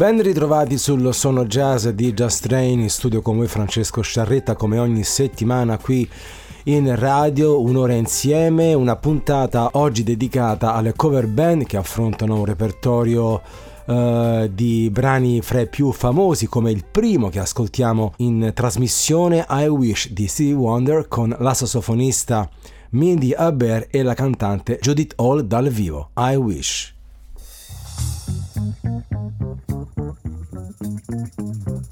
Ben ritrovati sul Sono Jazz di Just Train in studio con voi Francesco Sciarretta come ogni settimana qui in radio, un'ora insieme, una puntata oggi dedicata alle cover band che affrontano un repertorio uh, di brani fra i più famosi come il primo che ascoltiamo in trasmissione I Wish di Stevie Wonder con la sassofonista Mindy Aber e la cantante Judith Hall dal vivo I Wish. I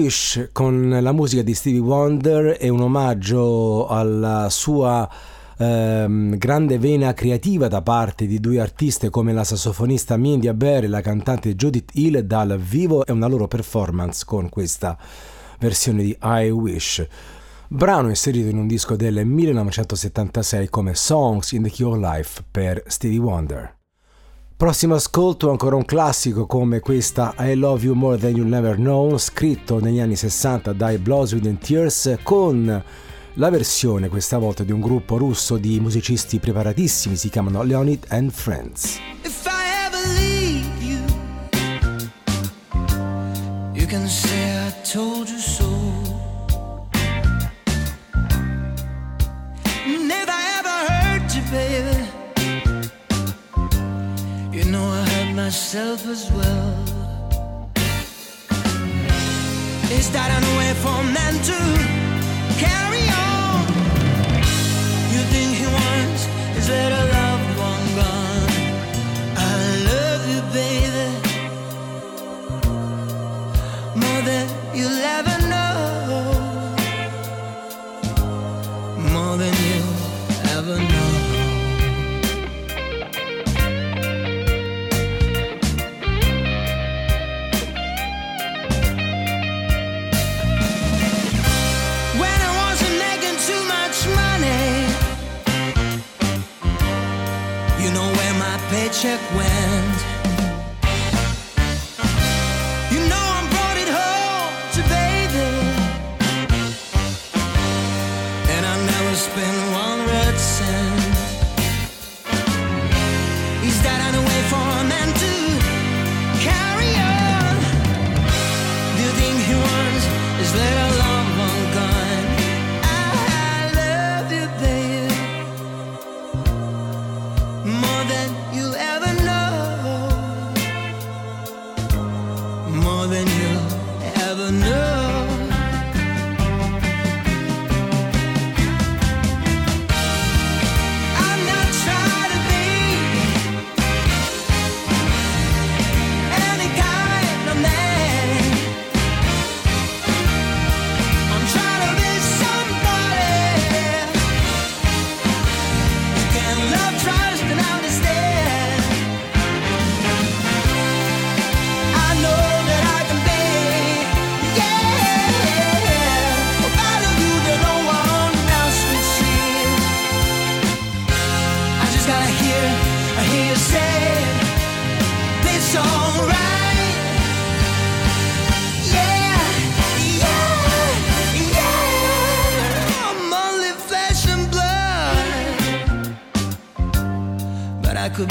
Wish con la musica di Stevie Wonder è un omaggio alla sua ehm, grande vena creativa da parte di due artiste come la sassofonista Mindy Aber e la cantante Judith Hill dal vivo e una loro performance con questa versione di I Wish. Brano inserito in un disco del 1976 come Songs in the Cure Life per Stevie Wonder. Prossimo ascolto ancora un classico come questa I Love You More Than You'll Never Know, scritto negli anni 60 dai Blows Within Tears con la versione questa volta di un gruppo russo di musicisti preparatissimi, si chiamano Leonid and Friends. If I ever leave you, you can say I told you so. Never ever hurt you, baby. Know I hurt myself as well. Is that an way for men to carry on. You think he wants is that a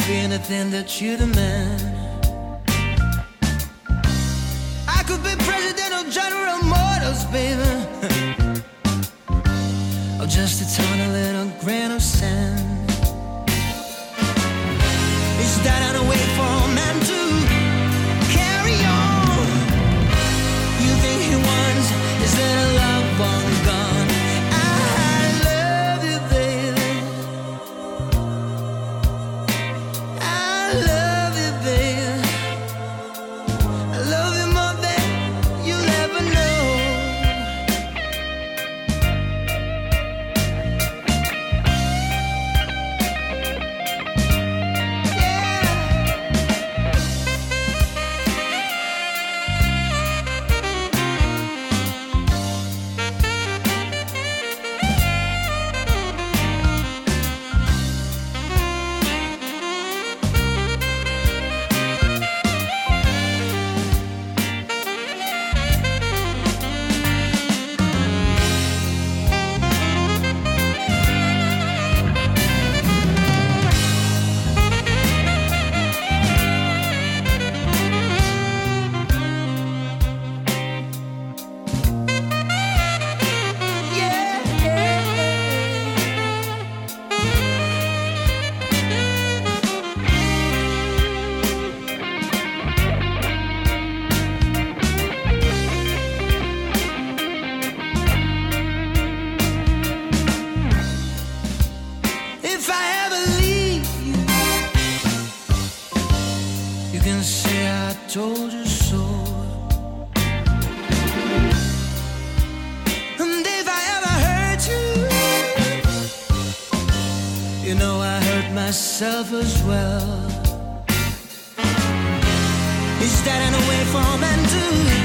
be anything that you demand. I could be president of General Motors, baby. or just a tiny little grain of sand. Myself as well. Is that an way for men to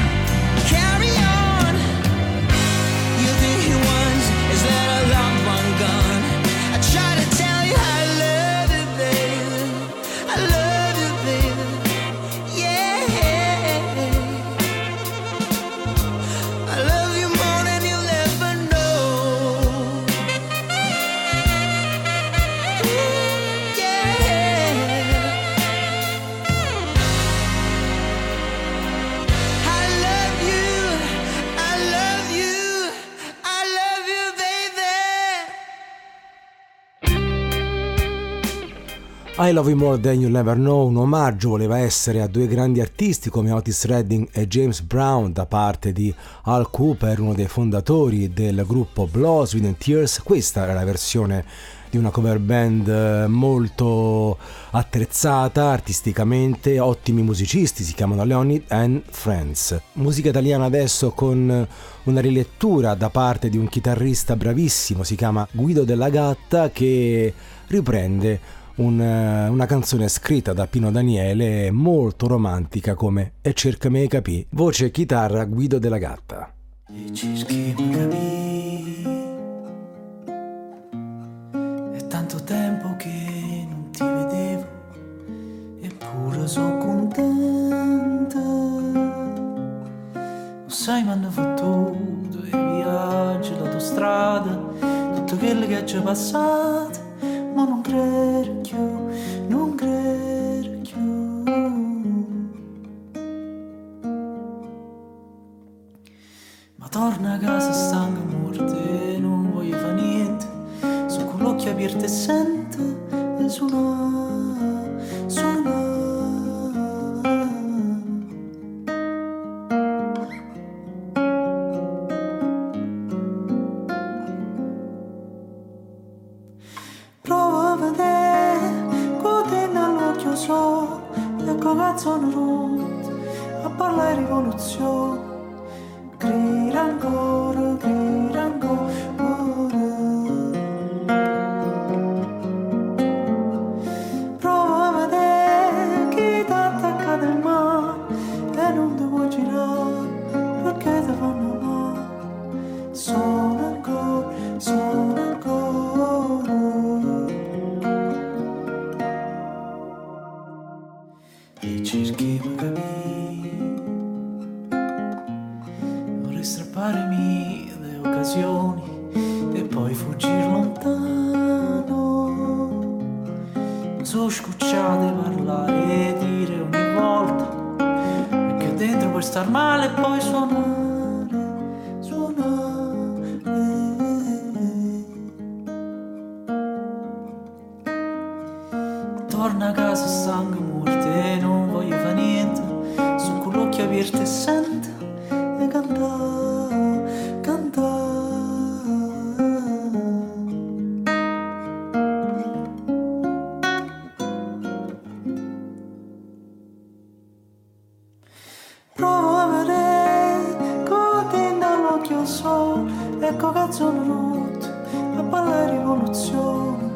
I Love You More Than You'll Never Know, un omaggio voleva essere a due grandi artisti come Otis Redding e James Brown da parte di Al Cooper, uno dei fondatori del gruppo Blood, Sweet Tears. Questa era la versione di una cover band eh, molto attrezzata artisticamente, ottimi musicisti, si chiamano Leonid and Friends. Musica italiana adesso con una rilettura da parte di un chitarrista bravissimo, si chiama Guido della Gatta, che riprende un, eh, una canzone scritta da Pino Daniele molto romantica come E cercami di capì, voce e chitarra Guido della Gatta. E cerchi di capire È tanto tempo che non ti vedevo Eppure sono contenta. Lo sai mi hanno fottuto i viaggi, l'autostrada Tutto quello che ci è passato Ma non credo più, non credo più Ma torna a casa stanca morte, non voglio fare niente. Su con l'occhio aperto e sento e suona, Ecco cazzone rotto a ballare rivoluzione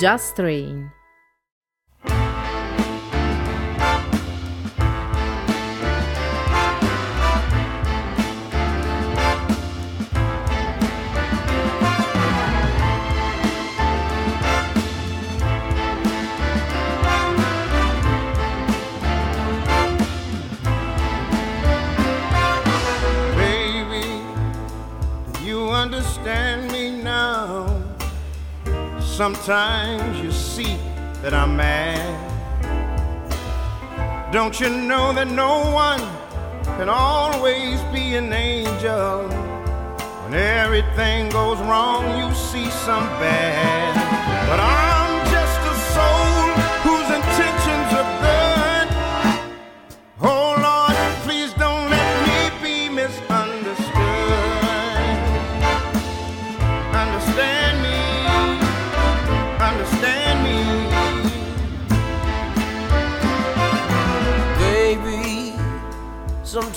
Just Train. Sometimes you see that I'm mad. Don't you know that no one can always be an angel? When everything goes wrong, you see some bad. But I'm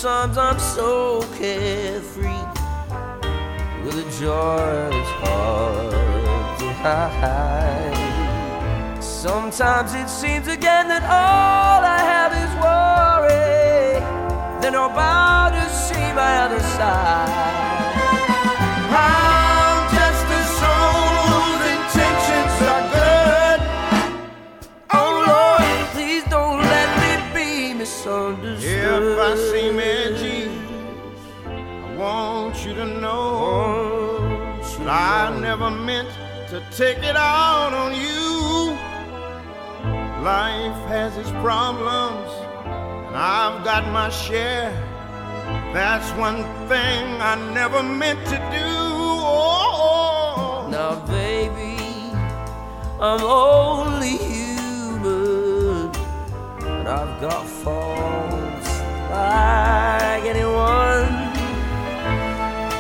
sometimes I'm so carefree with a joy that's hard to hide. Sometimes it seems again that all I have is worry. Then about to see my other side. Misunderstood. if I seem edgy, I want you to know that I never meant to take it out on you. Life has its problems, and I've got my share. That's one thing I never meant to do. Oh, oh, oh. Now, baby, I'm only and I've got faults like anyone.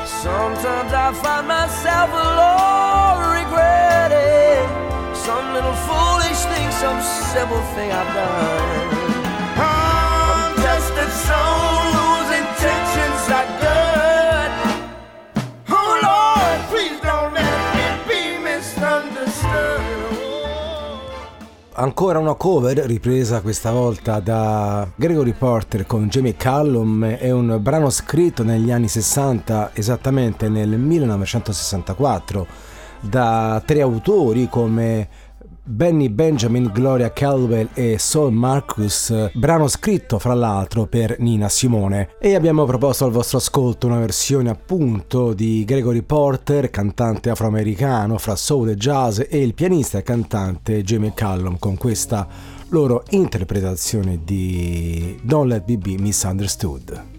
Sometimes I find myself alone, regretting some little foolish thing, some simple thing I've done. I'm just a soul Ancora una cover ripresa questa volta da Gregory Porter con Jamie Callum, è un brano scritto negli anni 60, esattamente nel 1964, da tre autori come Benny Benjamin, Gloria Caldwell e Saul Marcus, brano scritto fra l'altro per Nina Simone. E abbiamo proposto al vostro ascolto una versione appunto di Gregory Porter, cantante afroamericano fra soul e jazz, e il pianista e cantante Jamie Callum con questa loro interpretazione di Don't Let Me Be Misunderstood.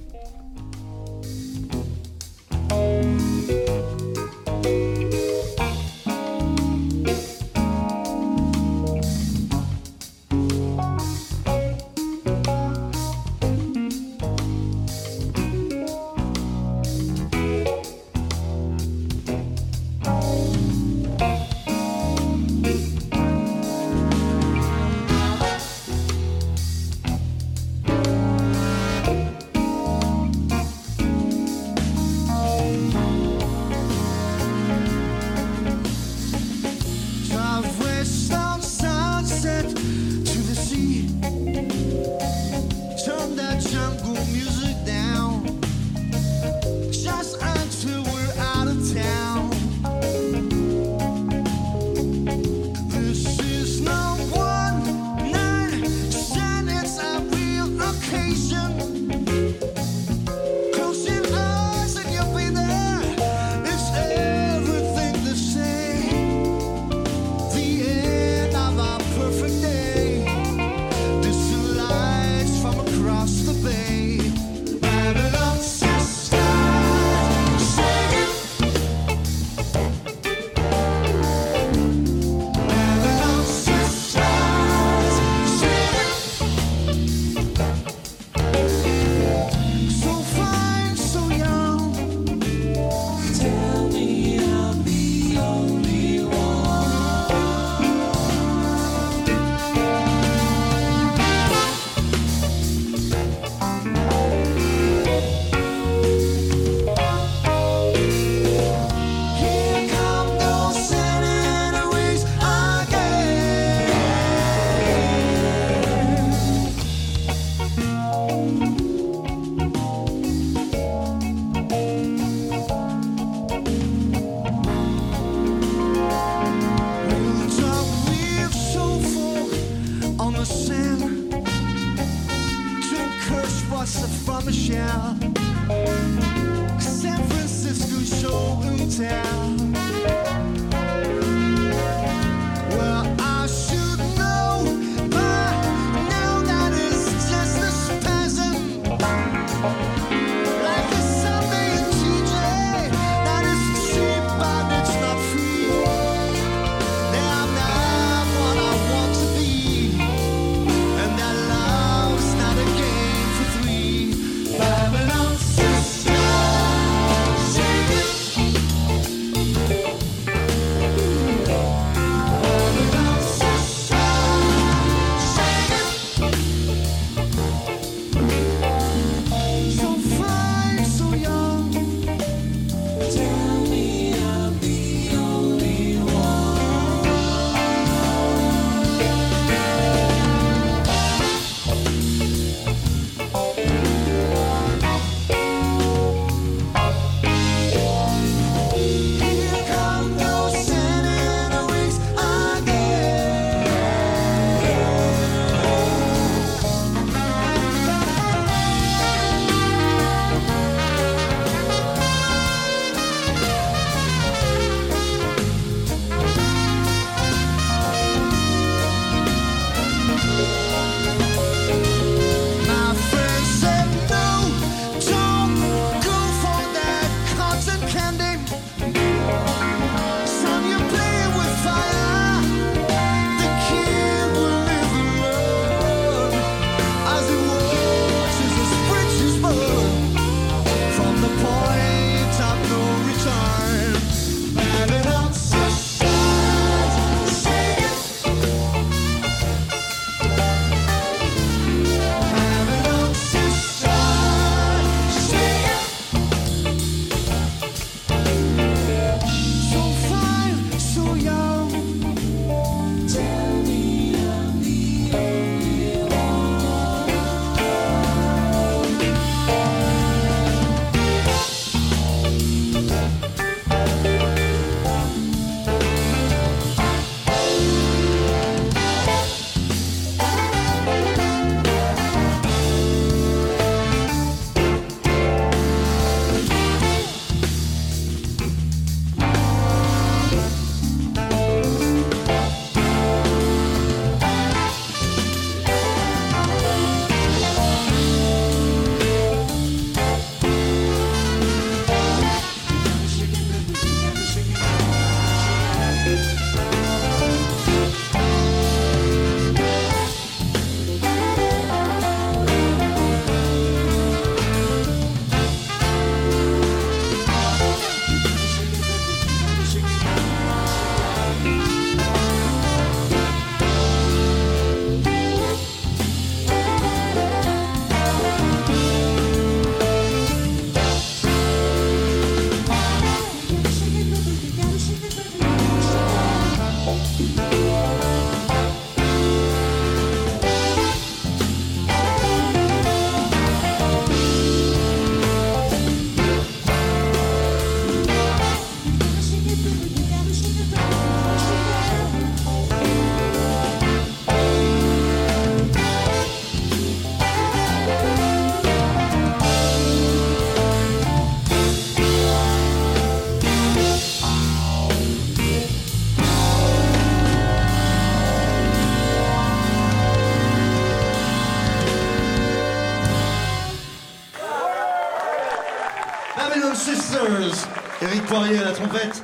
Poirier à la trompette.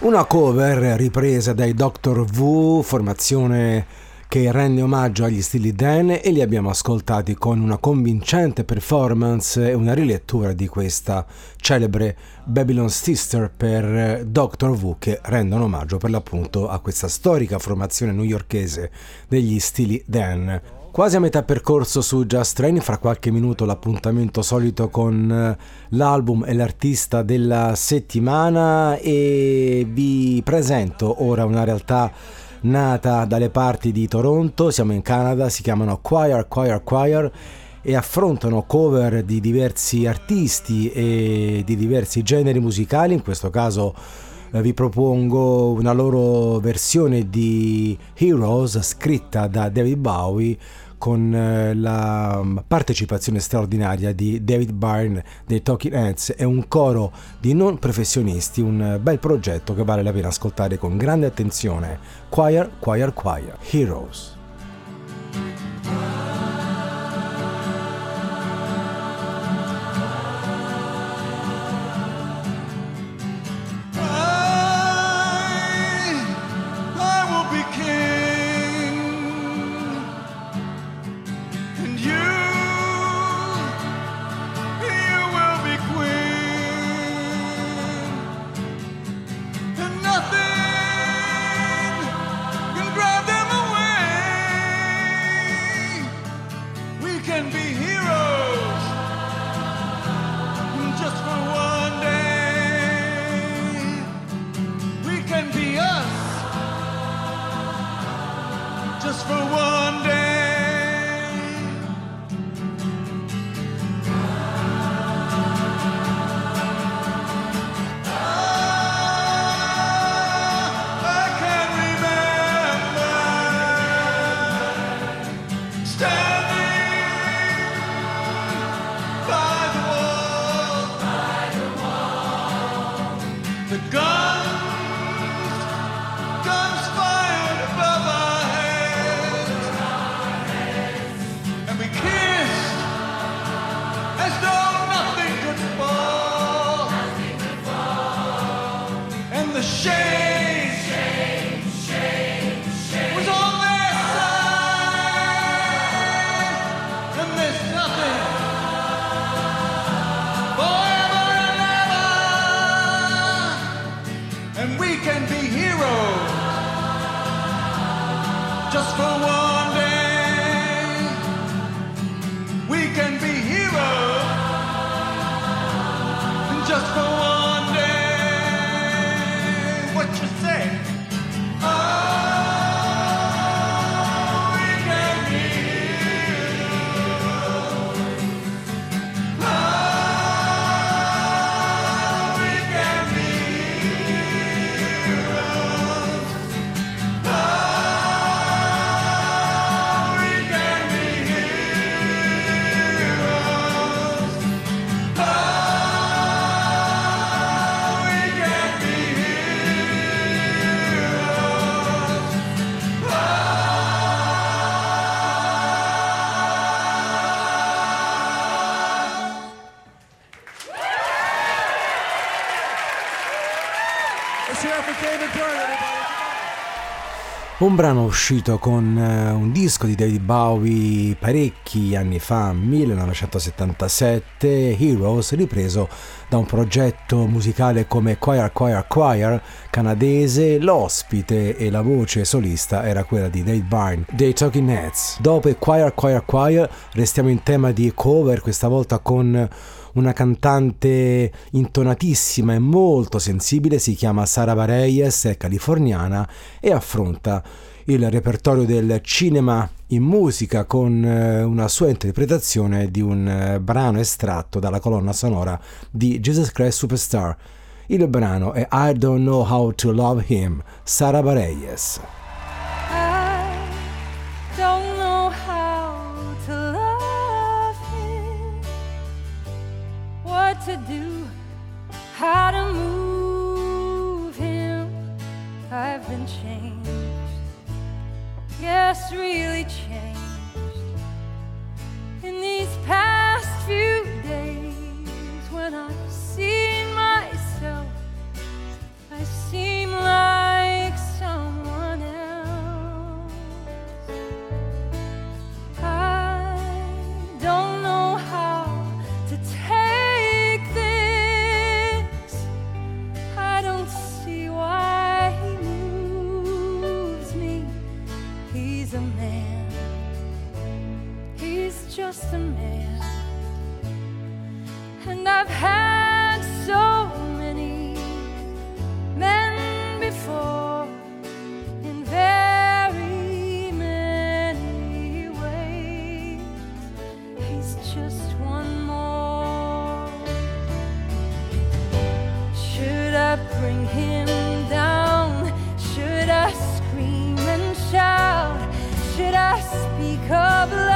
Una cover ripresa dai Doctor Who, formazione che rende omaggio agli stili Dan e li abbiamo ascoltati con una convincente performance e una rilettura di questa celebre Babylon Sister per Doctor Who che rendono omaggio per l'appunto a questa storica formazione newyorkese degli stili Dan. Quasi a metà percorso su Just Train, fra qualche minuto l'appuntamento solito con eh, l'album e l'artista della settimana e vi presento ora una realtà nata dalle parti di Toronto, siamo in Canada, si chiamano Choir Choir Choir e affrontano cover di diversi artisti e di diversi generi musicali, in questo caso eh, vi propongo una loro versione di Heroes scritta da David Bowie con eh, la partecipazione straordinaria di David Byrne dei Talking Heads e un coro di non professionisti, un bel progetto che vale la pena ascoltare con grande attenzione. Choir, Choir, Choir, Heroes. Just for one Un brano uscito con eh, un disco di David Bowie parecchi anni fa, 1977, Heroes, ripreso da un progetto musicale come Choir Choir Choir canadese, l'ospite e la voce solista era quella di David Byrne dei Talking Heads. Dopo Choir Choir Choir restiamo in tema di cover, questa volta con una cantante intonatissima e molto sensibile, si chiama Sara Bareilles, è californiana e affronta il repertorio del cinema in musica con eh, una sua interpretazione di un eh, brano estratto dalla colonna sonora di Jesus Christ Superstar. Il brano è I Don't Know How to Love Him, Sara Bareilles. To do, how to move him. I've been changed, yes, really changed in these past few days when I've just a man. And I've had so many men before in very many ways. He's just one more. Should I bring him down? Should I scream and shout? Should I speak of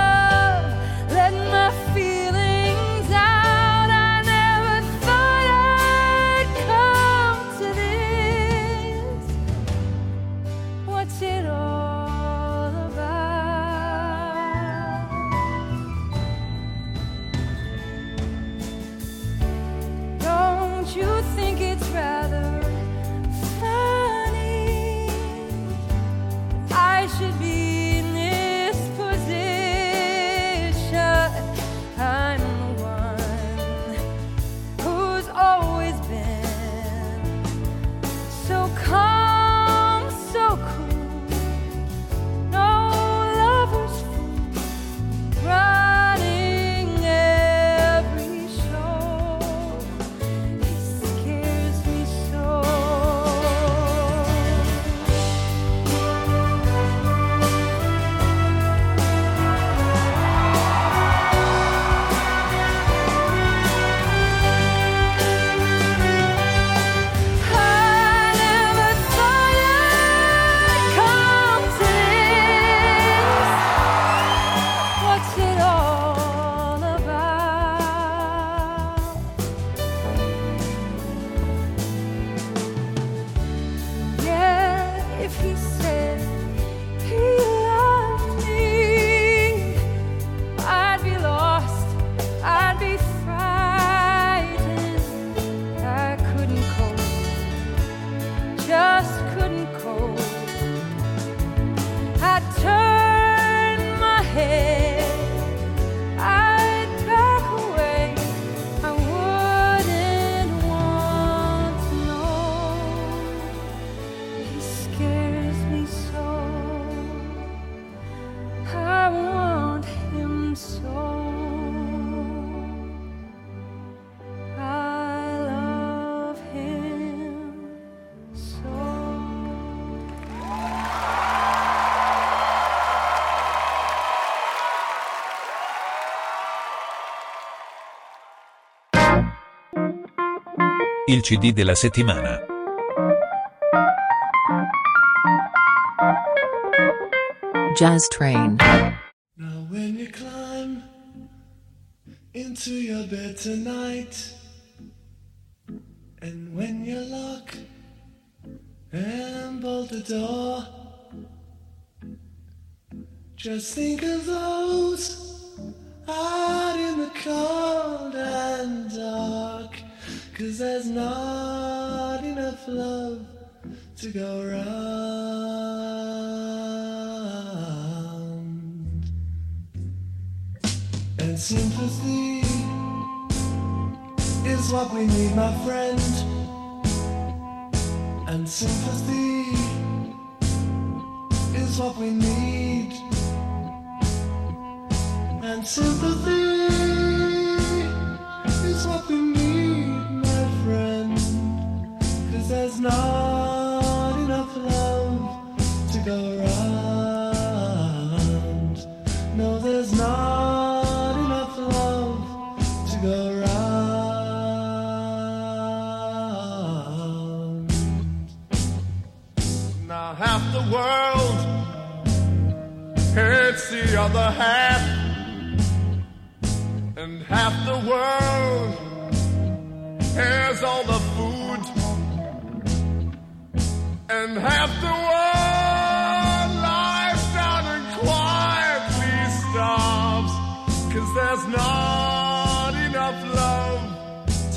Il CD della settimana. Jazz Train. Now when you climb into your bed tonight, and when you lock and bolt the door, just think of those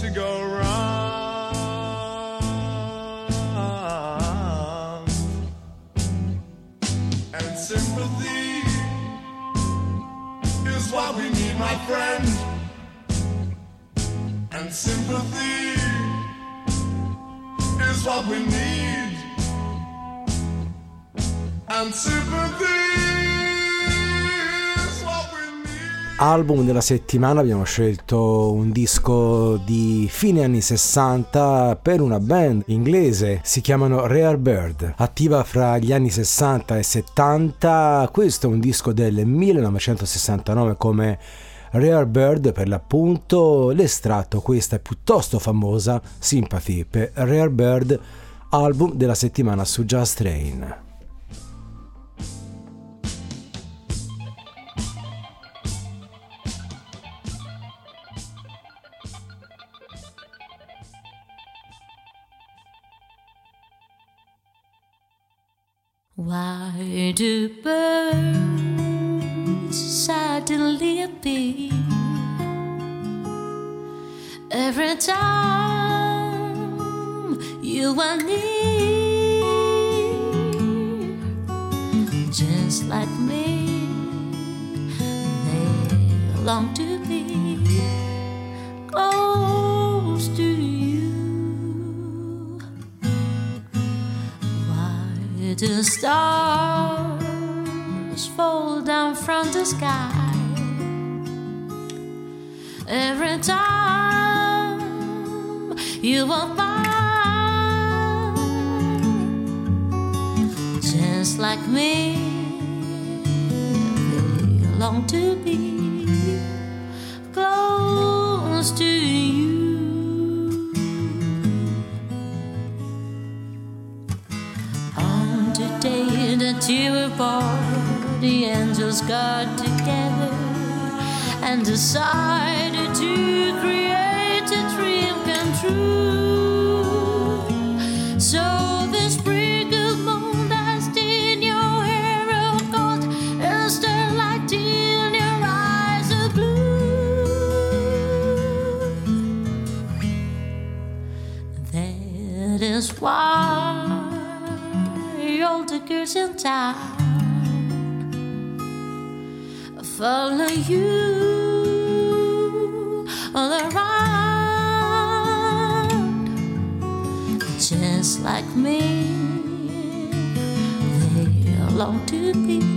to go round. And sympathy is what we need, my friend. And sympathy is what we need. And sympathy Album della settimana abbiamo scelto un disco di fine anni 60 per una band inglese, si chiamano Rare Bird, attiva fra gli anni 60 e 70. Questo è un disco del 1969 come Rare Bird per l'appunto, l'estratto questa è piuttosto famosa Sympathy per Rare Bird, album della settimana su Just Train. Why do birds suddenly appear every time you are near? Just like me, they long to be close to you. Do stars fall down from the sky every time you walk by? Just like me, they long to be the angels got together and decided to create a dream come true. So the sprinkled moon that's in your hair of gold and starlight in your eyes of blue. That is why all the girls in town follow you all around, just like me. They long to be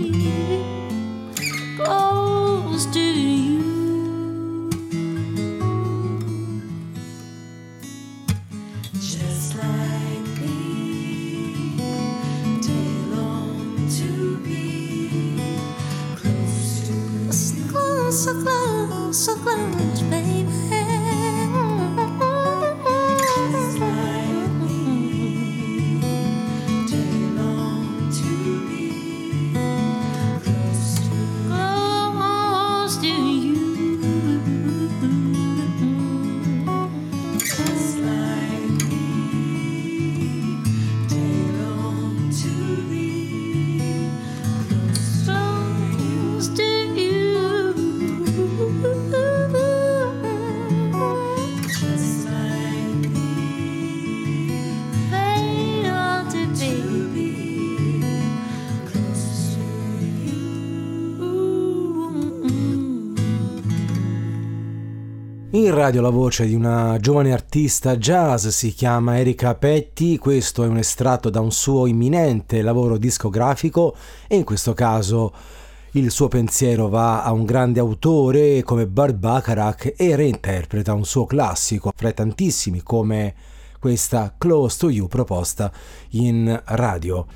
in radio la voce di una giovane artista jazz, si chiama Erika Petti, questo è un estratto da un suo imminente lavoro discografico e in questo caso il suo pensiero va a un grande autore come Bart Bacharach e reinterpreta un suo classico fra i tantissimi come questa Close to You proposta in radio.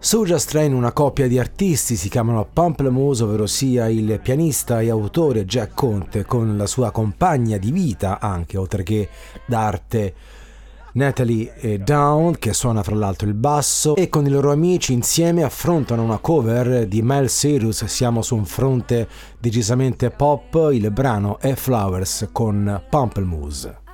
Soja Strain una coppia di artisti, si chiamano Pamplemousse, ovvero sia il pianista e autore Jack Conte con la sua compagna di vita anche, oltre che d'arte Natalie eh, Down, che suona fra l'altro il basso, e con i loro amici insieme affrontano una cover di Mel Cyrus, siamo su un fronte decisamente pop, il brano è Flowers con Pamplemousse.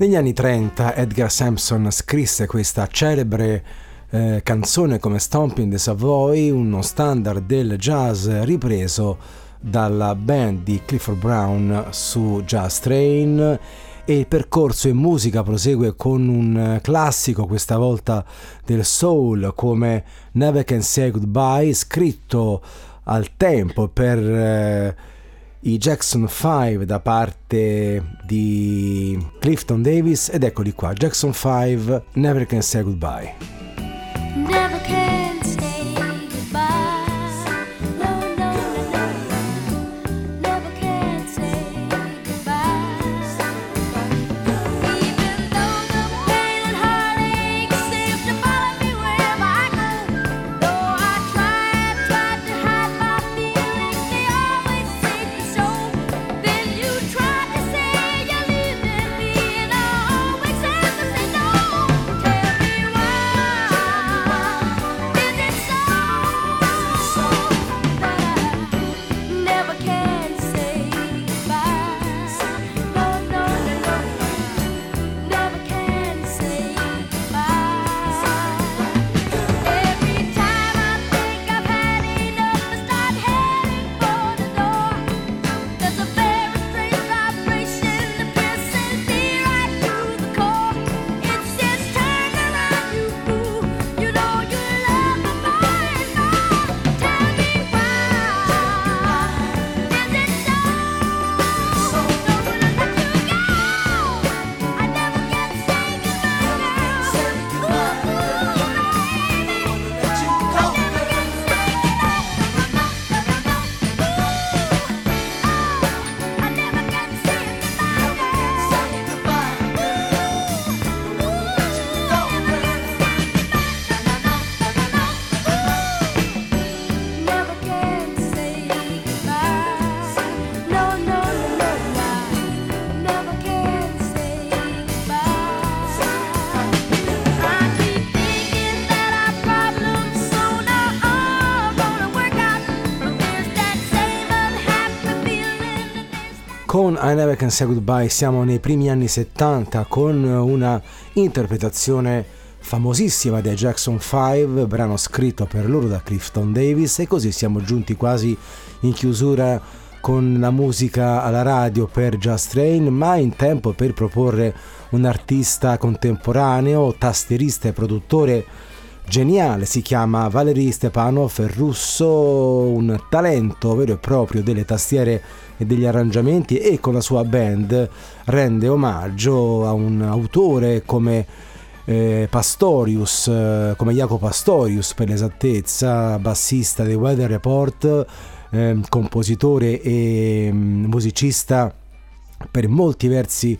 Negli anni 30 Edgar Sampson scrisse questa celebre eh, canzone come Stomping the Savoy, uno standard del jazz ripreso dalla band di Clifford Brown su Jazz Train. E il percorso in musica prosegue con un classico questa volta del soul come Never Can Say Goodbye scritto al tempo per eh, i Jackson 5 da parte di Clifton Davis ed eccoli qua Jackson 5 Never Can Say Goodbye Con I Never Can Say Goodbye. Siamo nei primi anni 70 con una interpretazione famosissima dei Jackson 5, brano scritto per loro da Clifton Davis e così siamo giunti quasi in chiusura con la musica alla radio per Just Train, ma in tempo per proporre un artista contemporaneo, tastierista e produttore geniale, si chiama Valery Stepanov, è russo, un talento vero e proprio delle tastiere e degli arrangiamenti e con la sua band rende omaggio a un autore come eh, Pastorius, eh, come Jacopo Pastorius per l'esattezza, bassista dei Weather Report, eh, compositore e mm, musicista per molti versi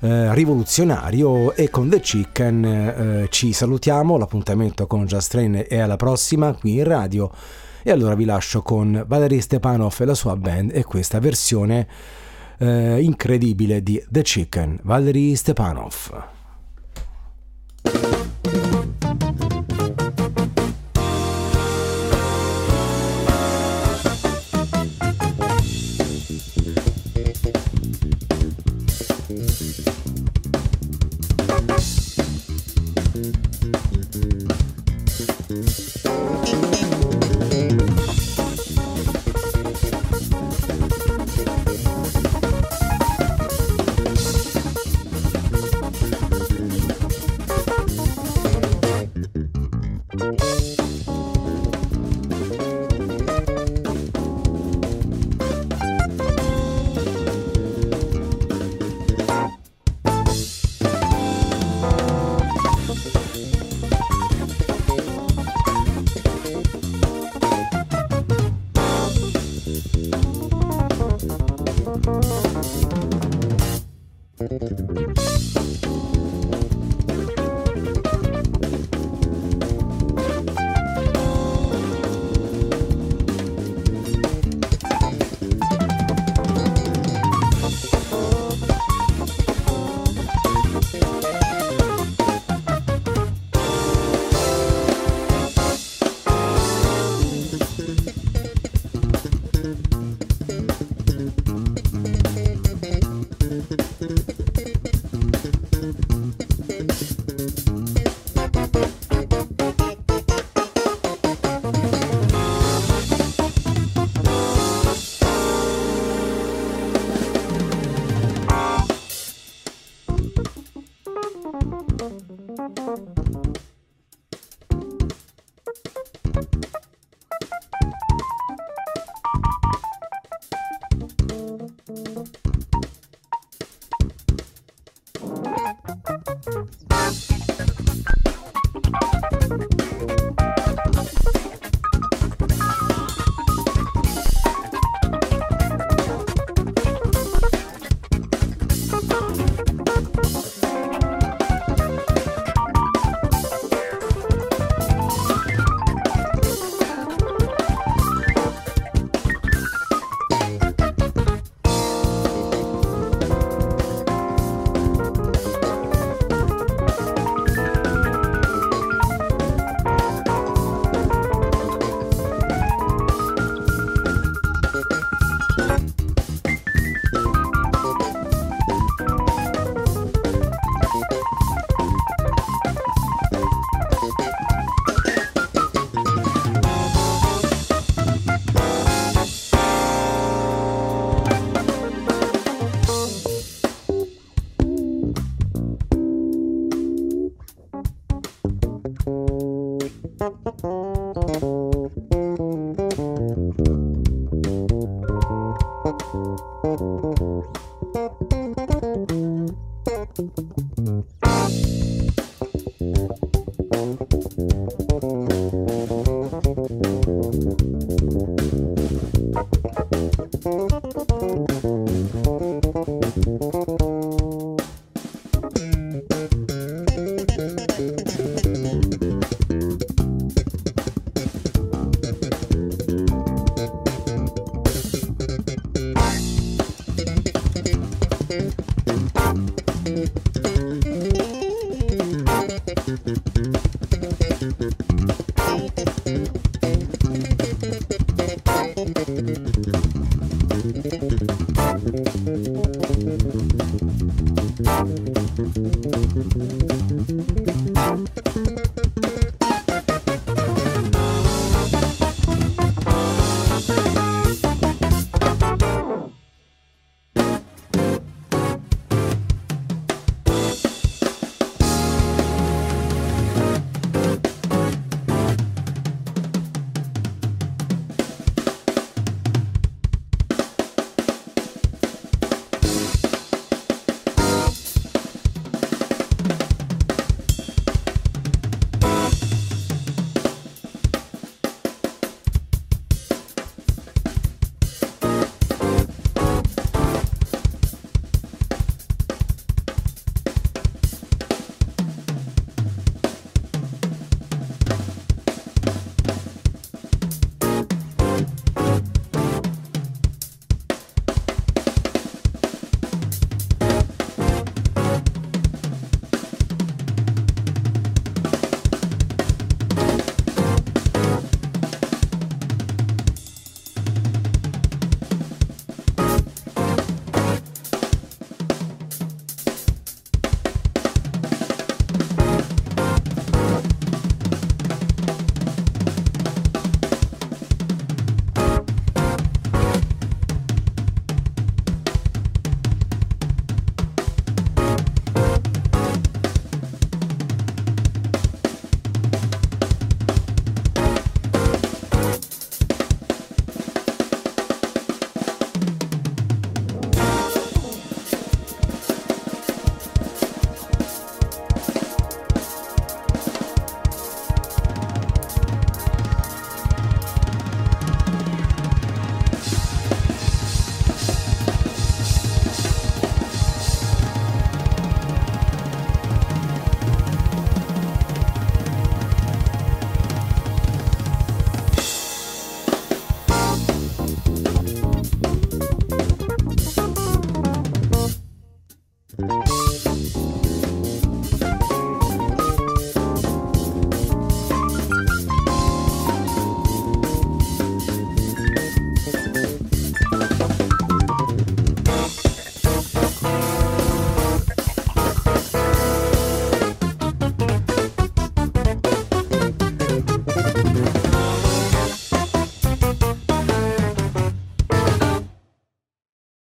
eh, rivoluzionario e con The Chicken eh, ci salutiamo, l'appuntamento con Just Train è alla prossima qui in radio. E allora vi lascio con Valery Stepanov e la sua band e questa versione eh, incredibile di The Chicken, Valery Stepanov.